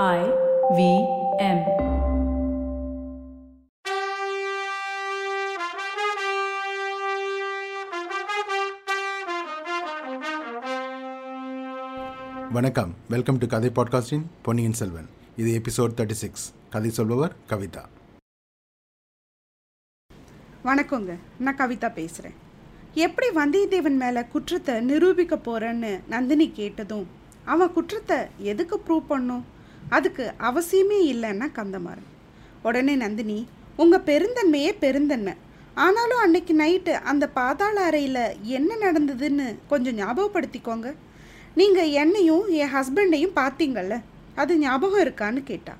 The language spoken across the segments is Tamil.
I V M. வணக்கம். வெல்கம் டு கதை பாட்காஸ்டின் பொன்னியின் செல்வன். இது எபிசோட் தேர்ட்டி சிக்ஸ் கதை சொல்பவர் கவிதா. வணக்கங்க. நான் கவிதா பேசுகிறேன் எப்படி வந்தியத்தேவன் மேலே குற்றத்தை நிரூபிக்க போகிறேன்னு நந்தினி கேட்டதும் அவன் குற்றத்தை எதுக்கு ப்ரூவ் பண்ணும்? அதுக்கு அவசியமே இல்லைன்னா கந்தமாறன். உடனே நந்தினி உங்கள் பெருந்தன்மையே பெருந்தன்மை. ஆனாலும் அன்னைக்கு நைட்டு அந்த பாதாள அறையில் என்ன நடந்ததுன்னு கொஞ்சம் ஞாபகப்படுத்திக்கோங்க. நீங்கள் என்னையும் என் ஹஸ்பண்டையும் பார்த்தீங்கல்ல அது ஞாபகம் இருக்கான்னு கேட்டா.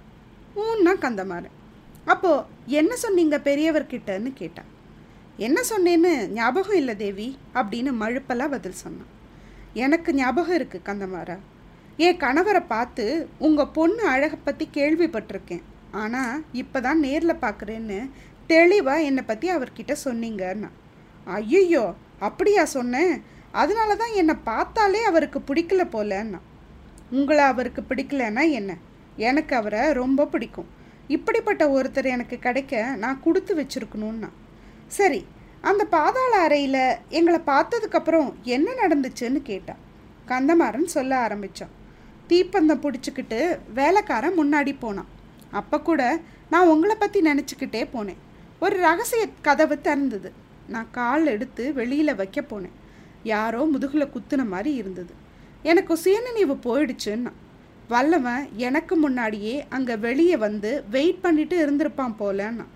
ஊன்னா கந்தமாறன். அப்போது என்ன சொன்னீங்க பெரியவர்கிட்டன்னு கேட்டா. என்ன சொன்னேன்னு ஞாபகம் இல்லை தேவி அப்படின்னு மழுப்பெல்லாம் பதில் சொன்னான். எனக்கு ஞாபகம் இருக்குது கந்தமாரா என் கணவரை பார்த்து உங்கள் பொண்ணு அழகை பற்றி கேள்விப்பட்டிருக்கேன். ஆனால் இப்போ தான் நேரில் பார்க்குறேன்னு தெளிவாக என்னை பற்றி அவர்கிட்ட சொன்னீங்கன்னா. ஐயோ அப்படியா சொன்னேன் அதனால தான் என்னை பார்த்தாலே அவருக்கு பிடிக்கல போலன்னா. உங்களை அவருக்கு பிடிக்கலன்னா என்ன? எனக்கு அவரை ரொம்ப பிடிக்கும். இப்படிப்பட்ட ஒருத்தர் எனக்கு கிடைக்க நான் கொடுத்து வச்சுருக்கணும்னா. சரி அந்த பாதாள அறையில் எங்களை பார்த்ததுக்கப்புறம் என்ன நடந்துச்சுன்னு கேட்டான் கந்தமாறன் சொல்ல ஆரம்பித்தான் தீப்பந்தம் பிடிச்சிக்கிட்டு வேலைக்காரன் முன்னாடி போனான். அப்போ கூட நான் உங்களை பற்றி நினச்சிக்கிட்டே போனேன். ஒரு ரகசிய கதவு திறந்தது. நான் கால் எடுத்து வெளியில் வைக்க போனேன். யாரோ முதுகில் குத்துன மாதிரி இருந்தது. எனக்கு சுயநினைவு போயிடுச்சுன்னா. வல்லவன் எனக்கு முன்னாடியே அங்கே வெளியே வந்து வெயிட் பண்ணிட்டு இருந்திருப்பான் போலன்னா.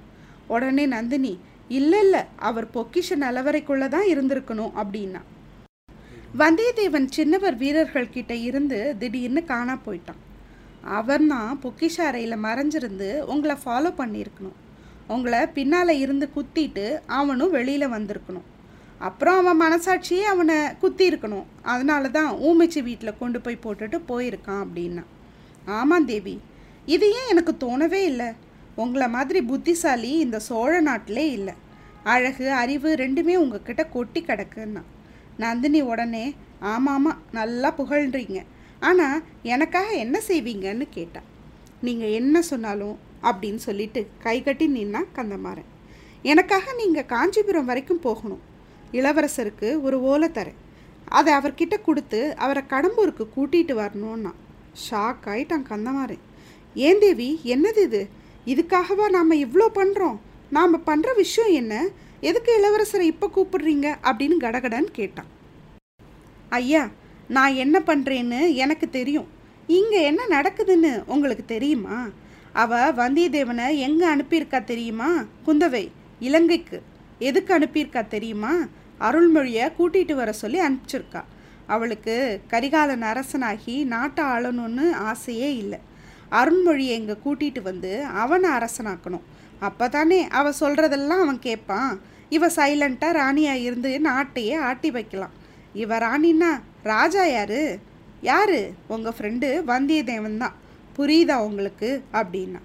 உடனே நந்தினி இல்லை இல்லை அவர் பொக்கிஷ நிலவரைக்குள்ளே தான் இருந்திருக்கணும் அப்படின்னா. வந்தியத்தேவன் சின்னவர் வீரர்கள் கிட்ட இருந்து திடீர்னு காணா போயிட்டான். அவன் தான் பொக்கிஷ அறையில் மறைஞ்சிருந்து உங்களை ஃபாலோ பண்ணியிருக்கணும். உங்களை பின்னால் இருந்து குத்திட்டு அவனும் வெளியில் வந்திருக்கணும். அப்புறம் அவன் மனசாட்சியே அவனை குத்தி இருக்கணும் அதனால தான் ஊமிச்சி வீட்டில் கொண்டு போய் போட்டுட்டு போயிருக்கான் அப்படின்னா. ஆமாம் தேவி இது ஏன் எனக்கு தோணவே இல்லை? உங்களை மாதிரி புத்திசாலி இந்த சோழ நாட்டிலே இல்லை. அழகு அறிவு ரெண்டுமே உங்ககிட்ட கொட்டி கிடக்குன்னா. நந்தினி உடனே ஆமாம் நல்லா புகழ்றீங்க. ஆனால் எனக்காக என்ன செய்வீங்கன்னு கேட்டா நீங்கள் என்ன சொன்னாலும் அப்படின்னு சொல்லிட்டு கை கட்டி நின்னா கந்தமாறன். எனக்காக நீங்கள் காஞ்சிபுரம் வரைக்கும் போகணும். இளவரசருக்கு ஒரு ஓலை தரேன். அதை அவர்கிட்ட கொடுத்து அவரை கடம்பூருக்கு கூட்டிகிட்டு வரணும்னா. ஷாக் ஆகிட்டான் கந்தமாறன். ஏன் தேவி என்னது இது? இதுக்காகவா நாம் இவ்வளோ பண்ணுறோம் நாம் பண்ணுற விஷயம் என்ன? எதுக்கு இளவரசரை இப்போ கூப்பிடுறீங்க? அப்படின்னு கடகடன்னு கேட்டான். ஐயா நான் என்ன பண்ணுறேன்னு எனக்கு தெரியும். இங்கே என்ன நடக்குதுன்னு உங்களுக்கு தெரியுமா? அவ வந்தியத்தேவனை எங்கே அனுப்பியிருக்கா தெரியுமா? குந்தவை இலங்கைக்கு. எதுக்கு அனுப்பியிருக்கா தெரியுமா? அருள்மொழியை கூட்டிகிட்டு வர சொல்லி அனுப்பிச்சிருக்கா. அவளுக்கு கரிகாலன் அரசனாகி நாட்டை ஆளணும்னு ஆசையே இல்லை. அருண்மொழியை இங்கே கூட்டிகிட்டு வந்து அவனை அரசனாக்கணும். அப்போ தானே அவ சொல்கிறதெல்லாம் அவன் கேட்பான் இவ சைலண்ட்டாக ராணியாக இருந்து நாட்டையே ஆட்டி வைக்கலாம். இவ ராணின்னா ராஜா யாரு? யாரு? உங்கள் ஃப்ரெண்டு வந்தியத்தேவன் தான். புரியுதா உங்களுக்கு? அப்படின்னா.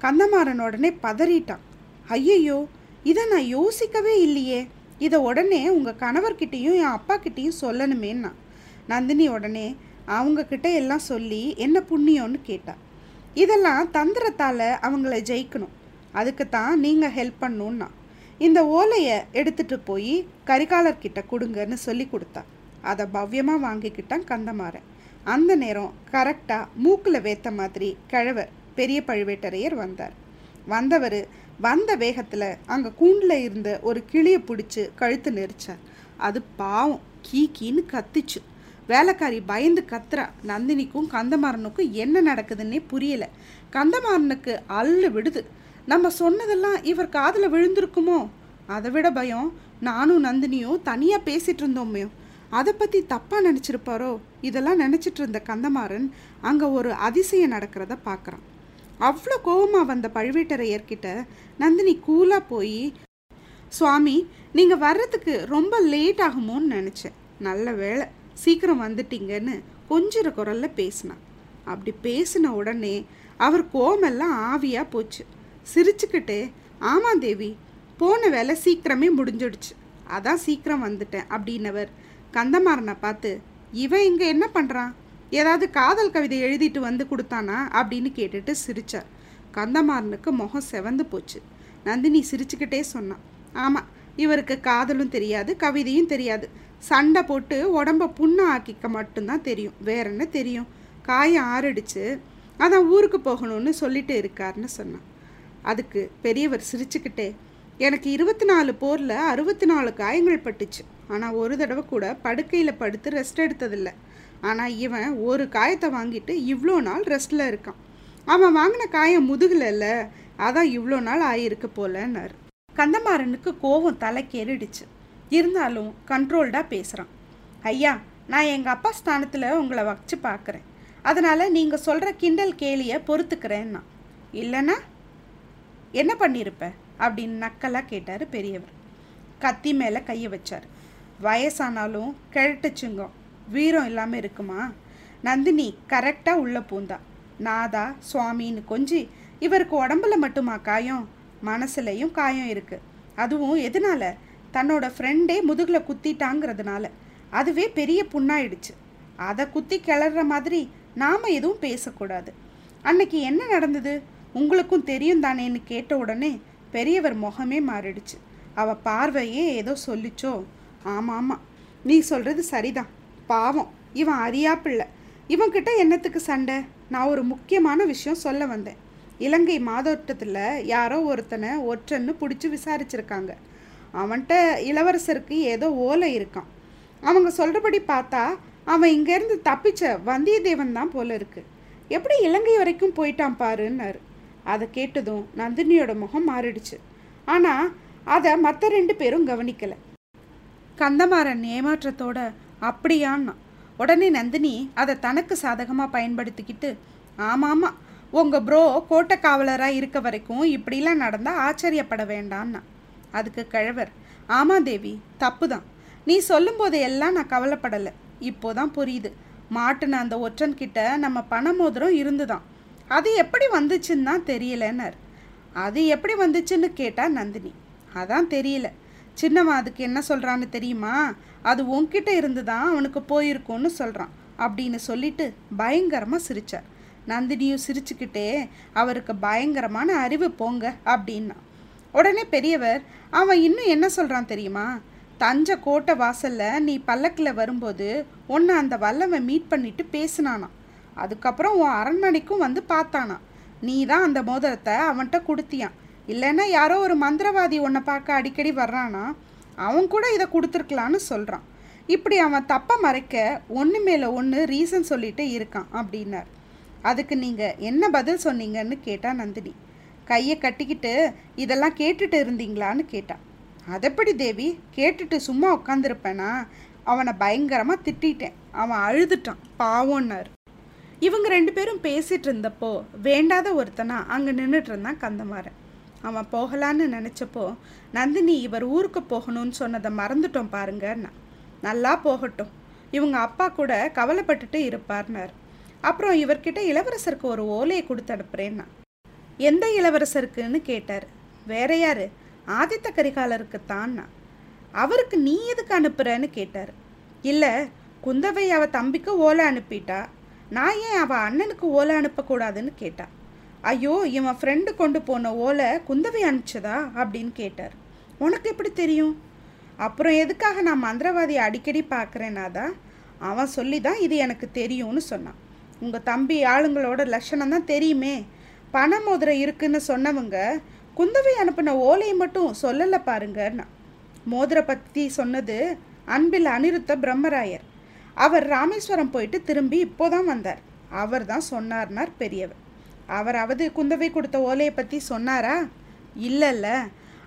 கந்தமாறன் உடனே பதறிட்டான். ஐயையோ இதை நான் யோசிக்கவே இல்லையே. இதை உடனே உங்கள் கணவர்கிட்டையும் என் அப்பா கிட்டேயும் சொல்லணுமேன்னா. நந்தினி உடனே அவங்கக்கிட்ட எல்லாம் சொல்லி என்ன புண்ணியம்னு கேட்டா. இதெல்லாம் தந்திரத்தால் அவங்கள ஜெயிக்கணும். அதுக்கு தான் நீங்கள் ஹெல்ப் பண்ணணுன்னா இந்த ஓலையை எடுத்துகிட்டு போய் கரிகாலர்கிட்ட கொடுங்கன்னு சொல்லி கொடுத்தா. அதை பவ்யமாக வாங்கிக்கிட்டான் கந்தமாறன். அந்த நேரம் கரெக்டாக மூக்கில் வேத்த மாதிரி கிழவர் பெரிய பழுவேட்டரையர் வந்தார். வந்தவர் வந்த வேகத்தில் அங்கே கூண்டில் இருந்த ஒரு கிளியை பிடிச்சி கழுத்து நெரிச்சார். அது பாவம் கீ கீன்னு கத்திச்சு. வேலைக்காரி பயந்து கத்துறா நந்தினிக்கும் கந்தமாறனுக்கும் என்ன நடக்குதுன்னே புரியலை. கந்தமாறனுக்கு அள்ளு விடுது. நம்ம சொன்னதெல்லாம் இவர் காதில் விழுந்திருக்குமோ? அதை விட பயம். நானும் நந்தினியும் தனியாக பேசிகிட்டு இருந்தோமே அதை பற்றி தப்பாக நினச்சிருப்பாரோ? இதெல்லாம் நினச்சிட்டு இருந்த கந்தமாறன் அங்கே ஒரு அதிசயம் நடக்கிறத பார்க்குறான் அவ்வளோ கோபமாக வந்த பழுவேட்டரையர்கிட்ட நந்தினி கூலாக போய் சுவாமி நீங்கள் வர்றதுக்கு ரொம்ப லேட் ஆகுமோன்னு நினச்சேன். நல்ல வேலை சீக்கிரம் வந்துட்டீங்கன்னு கொஞ்சிற குரலில் பேசினான். அப்படி பேசின உடனே அவர் கோமெல்லாம் ஆவியாக போச்சு. சிரிச்சுக்கிட்டே ஆமாம் தேவி போன வேலை சீக்கிரமே முடிஞ்சிடுச்சு. அதான் சீக்கிரம் வந்துட்டேன் அப்படின்னவர். கந்தமாறனை பார்த்து இவன் இங்கே என்ன பண்ணுறான் ஏதாவது காதல் கவிதை எழுதிட்டு வந்து கொடுத்தானா? அப்படின்னு கேட்டுட்டு சிரித்தார் கந்தமாறனுக்கு முகம் செவந்து போச்சு. நந்தினி சிரிச்சுக்கிட்டே சொன்னான் ஆமாம் இவருக்கு காதலும் தெரியாது கவிதையும் தெரியாது. சண்டை போட்டு உடம்ப புண்ணை ஆக்கிக்க மட்டும்தான் தெரியும். வேற என்ன தெரியும்? காயம் ஆறடிச்சு. அதான் ஊருக்கு போகணும்னு சொல்லிட்டு இருக்காருன்னு சொன்னான் அதுக்கு பெரியவர் சிரிச்சுக்கிட்டே எனக்கு இருபத்தி நாலு போரில் அறுபத்தி நாலு காயங்கள் பட்டுச்சு. ஆனால் ஒரு தடவை கூட படுக்கையில் படுத்து ரெஸ்ட் எடுத்ததில்லை. ஆனால் இவன் ஒரு காயத்தை வாங்கிட்டு இவ்வளோ நாள் ரெஸ்ட்டில் இருக்கான். அவன் வாங்கின காயம் முதுகலல்ல. அதான் இவ்வளோ நாள் ஆயிருக்கு போலன்னாரு. கந்தமாறனுக்கு கோவம் தலைக்கேறிடுச்சு இருந்தாலும் கண்ட்ரோல்டாக பேசுகிறான் ஐயா நான் எங்கள் அப்பா ஸ்தானத்தில் உங்களை வச்சு பார்க்குறேன் அதனால் நீங்கள் சொல்கிற கிண்டல் கேலியை பொறுத்துக்கிறேன்னா இல்லைன்னா என்ன பண்ணியிருப்ப அப்படின்னு நக்கலாக கேட்டார் பெரியவர். கத்தி மேலே கையை வச்சார். வயசானாலும் கிழட்டுச்சுங்கம் வீரம் இல்லாமல் இருக்குமா? நந்தினி கரெக்டாக உள்ளே பூந்தா. நாதா சுவாமின்னு கொஞ்சி இவருக்கு உடம்புல மட்டுமா காயம்? மனசுலையும் காயம் இருக்குது அதுவும் எதனால? தன்னோட ஃப்ரெண்டே முதுகில் குத்திட்டாங்கிறதுனால. அதுவே பெரிய புண்ணாயிடுச்சு. அதை குத்தி கிளற மாதிரி நாம் எதுவும் பேசக்கூடாது. அன்னைக்கு என்ன நடந்தது? உங்களுக்கும் தெரியும் தானேன்னு கேட்ட உடனே பெரியவர் முகமே மாறிடுச்சு. அவள் பார்வையே ஏதோ சொல்லிச்சோ. ஆமாம் ஆமாம் நீ சொல்கிறது சரிதான். பாவம் இவன் அறியா பிள்ளை. இவன்கிட்ட என்னத்துக்கு சண்டை? நான் ஒரு முக்கியமான விஷயம் சொல்ல வந்தேன். இலங்கை மாதோட்டத்தில் யாரோ ஒருத்தனை ஒற்றன்னு பிடிச்சி விசாரிச்சிருக்காங்க. அவன்கிட்ட இளவரசருக்கு ஏதோ ஓலை இருக்கான் அவங்க சொல்கிறபடி பார்த்தா அவன் இங்கேருந்து தப்பிச்ச வந்தியத்தேவன் தான் போல இருக்கு. எப்படி இலங்கை வரைக்கும் போயிட்டான் பாருன்னாரு. அதை கேட்டதும் நந்தினியோட முகம் மாறிடுச்சு. ஆனால் அதை மற்ற ரெண்டு பேரும் கவனிக்கலை. கந்தமாறன் ஏமாற்றத்தோட அப்படியான்னா உடனே நந்தினி அதை தனக்கு சாதகமாக பயன்படுத்திக்கிட்டு ஆமாமா உங்கள் ப்ரோ கோட்டை காவலராக இருக்க வரைக்கும் இப்படிலாம் நடந்தால் ஆச்சரியப்பட வேண்டான்னா அதுக்கு கிழவர் ஆமா தேவி தப்பு தான் நீ சொல்லும்போது எல்லாம் நான் கவலைப்படலை. இப்போதான் புரியுது. மாட்டுன அந்த ஒற்றன்கிட்ட நம்ம பண மோதிரம் இருந்துதான். அது எப்படி வந்துச்சுன்னு தான் தெரியலன்னார். அது எப்படி வந்துச்சுன்னு கேட்டா நந்தினி. அதான் தெரியல. சின்னவன் அதுக்கு என்ன சொல்கிறான்னு தெரியுமா? அது உன்கிட்ட இருந்து தான் அவனுக்கு போயிருக்கும்னு சொல்கிறான் அப்படின்னு சொல்லிட்டு பயங்கரமாக சிரித்தார் நந்தினியும் சிரிச்சுக்கிட்டே அவருக்கு பயங்கரமான அறிவு போங்க அப்படின்னா. உடனே பெரியவர் அவன் இன்னும் என்ன சொல்கிறான் தெரியுமா? தஞ்சை கோட்டை வாசலில் நீ பல்லக்கில் வரும்போது உன்னை அந்த வல்லவன் மீட் பண்ணிட்டு பேசினானான் அதுக்கப்புறம் உன் அரண்மனைக்கும் வந்து பார்த்தானா? நீ தான் அந்த மோதிரத்தை அவன்கிட்ட கொடுத்தியான். இல்லைன்னா யாரோ ஒரு மந்திரவாதி உன்னை பார்க்க அடிக்கடி வர்றானா? அவன் கூட இதை கொடுத்துருக்கலான்னு சொல்கிறான் இப்படி அவன் தப்பை மறைக்க ஒன்று மேலே ஒன்று ரீசன் சொல்லிட்டு இருக்கான் அப்படின்னார். அதுக்கு நீங்கள் என்ன பதில் சொன்னீங்கன்னு கேட்டா நந்தினி. கையை கட்டிக்கிட்டு இதெல்லாம் கேட்டுட்டு இருந்தீங்களான்னு கேட்டான் அதெப்படி தேவி? கேட்டுட்டு சும்மா உட்காந்துருப்பேனா அவனை பயங்கரமாக திட்டிட்டேன். அவன் அழுதுட்டான். பாவோன்னார். இவங்க ரெண்டு பேரும் பேசிட்டு இருந்தப்போ வேண்டாத ஒருத்தனா அங்கே நின்றுட்டு இருந்தான் கந்தமாறன். அவன் போகலான்னு நினச்சப்போ நந்தினி இவர் ஊருக்கு போகணும்னு சொன்னதை மறந்துட்டோம் பாருங்கன்னா நல்லா போகட்டும். இவங்க அப்பா கூட கவலைப்பட்டுட்டு இருப்பார்னார். அப்புறம் இவர்கிட்ட இளவரசருக்கு ஒரு ஓலையை கொடுத்து அனுப்புறேன்னா? எந்த இளவரசருக்குன்னு கேட்டார். வேற யாரு? ஆதித்த கரிகாலருக்கு தான்னா அவருக்கு நீ எதுக்கு அனுப்புறன்னு கேட்டார். இல்லை குந்தவை அவ தம்பிக்கு ஓலை அனுப்பிட்டா நான் ஏன் அவள் அண்ணனுக்கு ஓலை அனுப்பக்கூடாதுன்னு கேட்டான் ஐயோ இவன் ஃப்ரெண்டு கொண்டு போன ஓலை குந்தவை அனுப்பிச்சதா? அப்படின்னு கேட்டார். உனக்கு எப்படி தெரியும்? அப்புறம் எதுக்காக நான் மந்திரவாதியை அடிக்கடி பார்க்குறேனாதா? அவன் சொல்லி தான் இது எனக்கு தெரியும்னு சொன்னான். உங்கள் தம்பி ஆளுங்களோட லட்சணம் தான் தெரியுமே. பண மோதிரம் இருக்குன்னு சொன்னவங்க குந்தவை அனுப்பின ஓலையை மட்டும் சொல்லலை பாருங்கன்னா மோதிர பற்றி சொன்னது அன்பில் அனிருத்த பிரம்மராயர். அவர் ராமேஸ்வரம் போயிட்டு திரும்பி இப்போதான் வந்தார். அவர் தான் சொன்னார்னார் பெரியவர். அவராவது குந்தவை கொடுத்த ஓலையை பற்றி சொன்னாரா? இல்லைல்ல.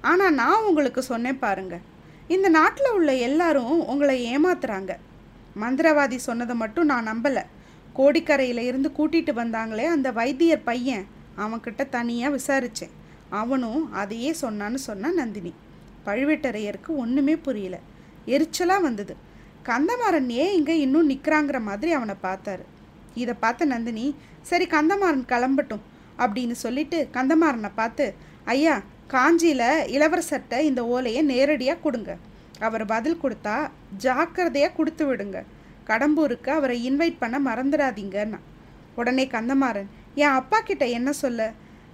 ஆனால் நான் உங்களுக்கு சொன்னேன் பாருங்க. இந்த நாட்டில் உள்ள எல்லாரும் உங்களை ஏமாத்துறாங்க. மந்திரவாதி சொன்னதை மட்டும் நான் நம்பலை. கோடிக்கரையில் இருந்து கூட்டிகிட்டு வந்தாங்களே அந்த வைத்தியர் பையன். அவன்கிட்ட தனியாக விசாரித்தேன் அவனும் அதையே சொன்னான்னு சொன்னான் நந்தினி. பழுவேட்டரையருக்கு ஒன்றுமே புரியல. எரிச்சலாக வந்தது. கந்தமாறன் ஏன் இங்கே இன்னும் நிற்கிறாங்கிற மாதிரி அவனை பார்த்தாரு. இதை பார்த்த நந்தினி சரி கந்தமாறன் கிளம்பட்டும் அப்படின்னு சொல்லிட்டு கந்தமாறனை பார்த்து ஐயா காஞ்சியில் இளவரசர்கிட்ட இந்த ஓலையை நேரடியாக கொடுங்க. அவர் பதில் கொடுத்தா ஜாக்கிரதையாக கொடுத்து விடுங்க. கடம்பூருக்கு அவரை இன்வைட் பண்ண மறந்துடாதீங்கன்னா. உடனே கந்தமாறன் என் அப்பா கிட்ட என்ன சொல்ல?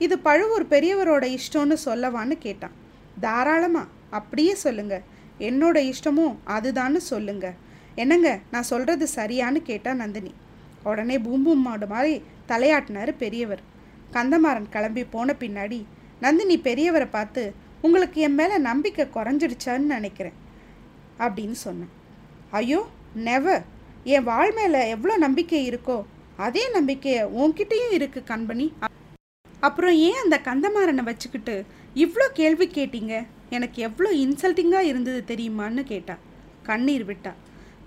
இது பழுவூர் பெரியவரோட இஷ்டம்னு சொல்லவான்னு கேட்டான். தாராளமா அப்படியே சொல்லுங்கள் என்னோட இஷ்டமும் அதுதான்னு சொல்லுங்க. என்னங்க? நான் சொல்கிறது சரியான்னு கேட்டா நந்தினி. உடனே பூம்பும் மாடு மாதிரி தலையாட்டினார் பெரியவர். கந்தமாறன் கிளம்பி போன பின்னாடி நந்தினி பெரியவரை பார்த்து உங்களுக்கு என் மேலே நம்பிக்கை குறைஞ்சிடுச்சான்னு நினைக்கிறேன் அப்படின்னு சொன்னேன். ஐயோ நெவர் என் வாழ் மேலே எவ்வளோ நம்பிக்கை இருக்கோ அதே நம்பிக்கையை உன்கிட்டயும் இருக்குது கண்பணி அப்புறம் ஏன் அந்த கந்தமாறனை வச்சுக்கிட்டு இவ்வளோ கேள்வி கேட்டீங்க? எனக்கு எவ்வளோ இன்சல்ட்டிங்காக இருந்தது தெரியுமான்னு கேட்டா. கண்ணீர் விட்டா.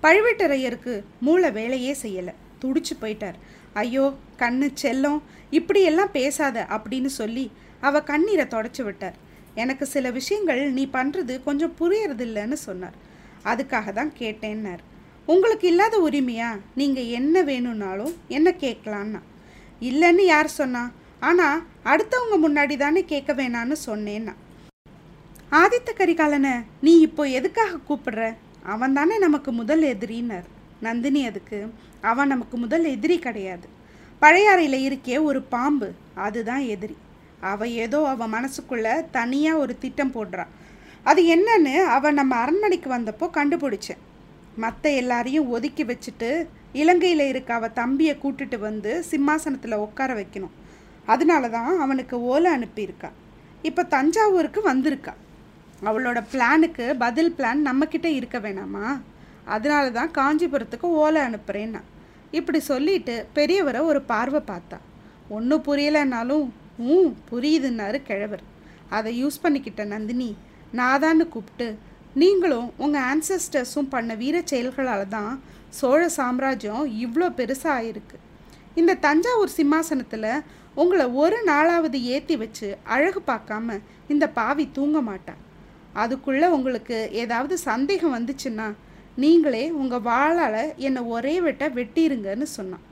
பழுவேட்டரையருக்கு மூளை வேலையே செய்யலை. துடிச்சு போயிட்டார். ஐயோ கண்ணு செல்லம். இப்படியெல்லாம் பேசாத அப்படின்னு சொல்லி அவ கண்ணீரை தொடச்சி விட்டார். எனக்கு சில விஷயங்கள் நீ பண்ணுறது கொஞ்சம் புரியறதில்லைன்னு சொன்னார். அதுக்காக தான் கேட்டேன்னார். உங்களுக்கு இல்லாத உரிமையா? நீங்கள் என்ன வேணும்னாலும் என்ன கேட்கலான்னா. இல்லைன்னு யார் சொன்னா? ஆனால் அடுத்தவங்க முன்னாடி தானே கேட்க வேணான்னு சொன்னேன்னா. ஆதித்த கரிகாலனை நீ இப்போ எதுக்காக கூப்பிடுற? அவன் தானே நமக்கு முதல் எதிரின்னர். நந்தினி அதுக்கு அவன் நமக்கு முதல் எதிரி கிடையாது. பழையாறையில் இருக்கே ஒரு பாம்பு அதுதான் எதிரி. அவ ஏதோ அவ மனசுக்குள்ள தனியாக ஒரு திட்டம் போடுறா. அது என்னன்னு அவன் நம்ம அரண்மனைக்கு வந்தப்போ கண்டுபிடிச்சேன். மற்ற எல்லாரையும் ஒதுக்கி வச்சுட்டு இலங்கையில் இருக்க அவ தம்பியை கூட்டுட்டு வந்து சிம்மாசனத்தில் உட்கார வைக்கணும். அதனால தான் அவனுக்கு ஓலை அனுப்பியிருக்கா. இப்போ தஞ்சாவூருக்கு வந்திருக்கா. அவளோட பிளானுக்கு பதில் பிளான் நம்மக்கிட்ட இருக்க வேணாமா? அதனால தான் காஞ்சிபுரத்துக்கு ஓலை அனுப்புகிறேன்னா இப்படி சொல்லிட்டு பெரியவரை ஒரு பார்வை பார்த்தா. ஒன்றும் புரியலைன்னாலும் ம் புரியுதுன்னாரு கிழவர். அதை யூஸ் பண்ணிக்கிட்ட நந்தினி நாதான்னு கூப்பிட்டு நீங்களும் உங்கள் ஆன்சஸ்டர்ஸும் பண்ண வீர செயல்களால் தான் சோழ சாம்ராஜ்யம் இவ்வளோ பெருசாக ஆயிருக்கு. இந்த தஞ்சாவூர் சிம்மாசனத்தில் உங்களை ஒரு நாளாவது ஏற்றி வச்சு அழகு பார்க்காம இந்த பாவி தூங்க மாட்டான் அதுக்குள்ளே உங்களுக்கு ஏதாவது சந்தேகம் வந்துச்சுன்னா நீங்களே உங்கள் வாளால் என்னை ஒரே வெட்ட வெட்டிருங்கன்னு சொன்னான்.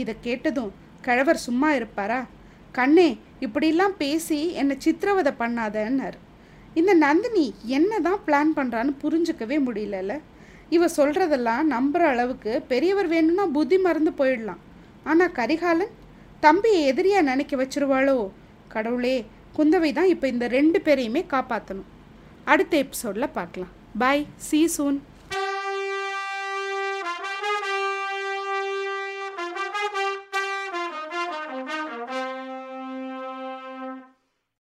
இதை கேட்டதும் கிழவர் சும்மா இருப்பாரா? கண்ணே இப்படிலாம் பேசி என்னை சித்திரவதை பண்ணாதன்னார். இந்த நந்தினி என்ன தான் பிளான் பண்ணுறான்னு புரிஞ்சுக்கவே முடியலல்ல. இவ சொல்கிறதெல்லாம் நம்புகிற அளவுக்கு பெரியவர் வேணும்னா புத்தி மறந்து போயிடலாம். ஆனால் கரிகாலன் தம்பியை எதிரியாக நினைக்க வச்சிருவாளோ? கடவுளே குந்தவை தான் இப்போ இந்த ரெண்டு பேரையுமே காப்பாற்றணும் அடுத்த எபிசோடில் பார்க்கலாம். பாய் சீ சூன்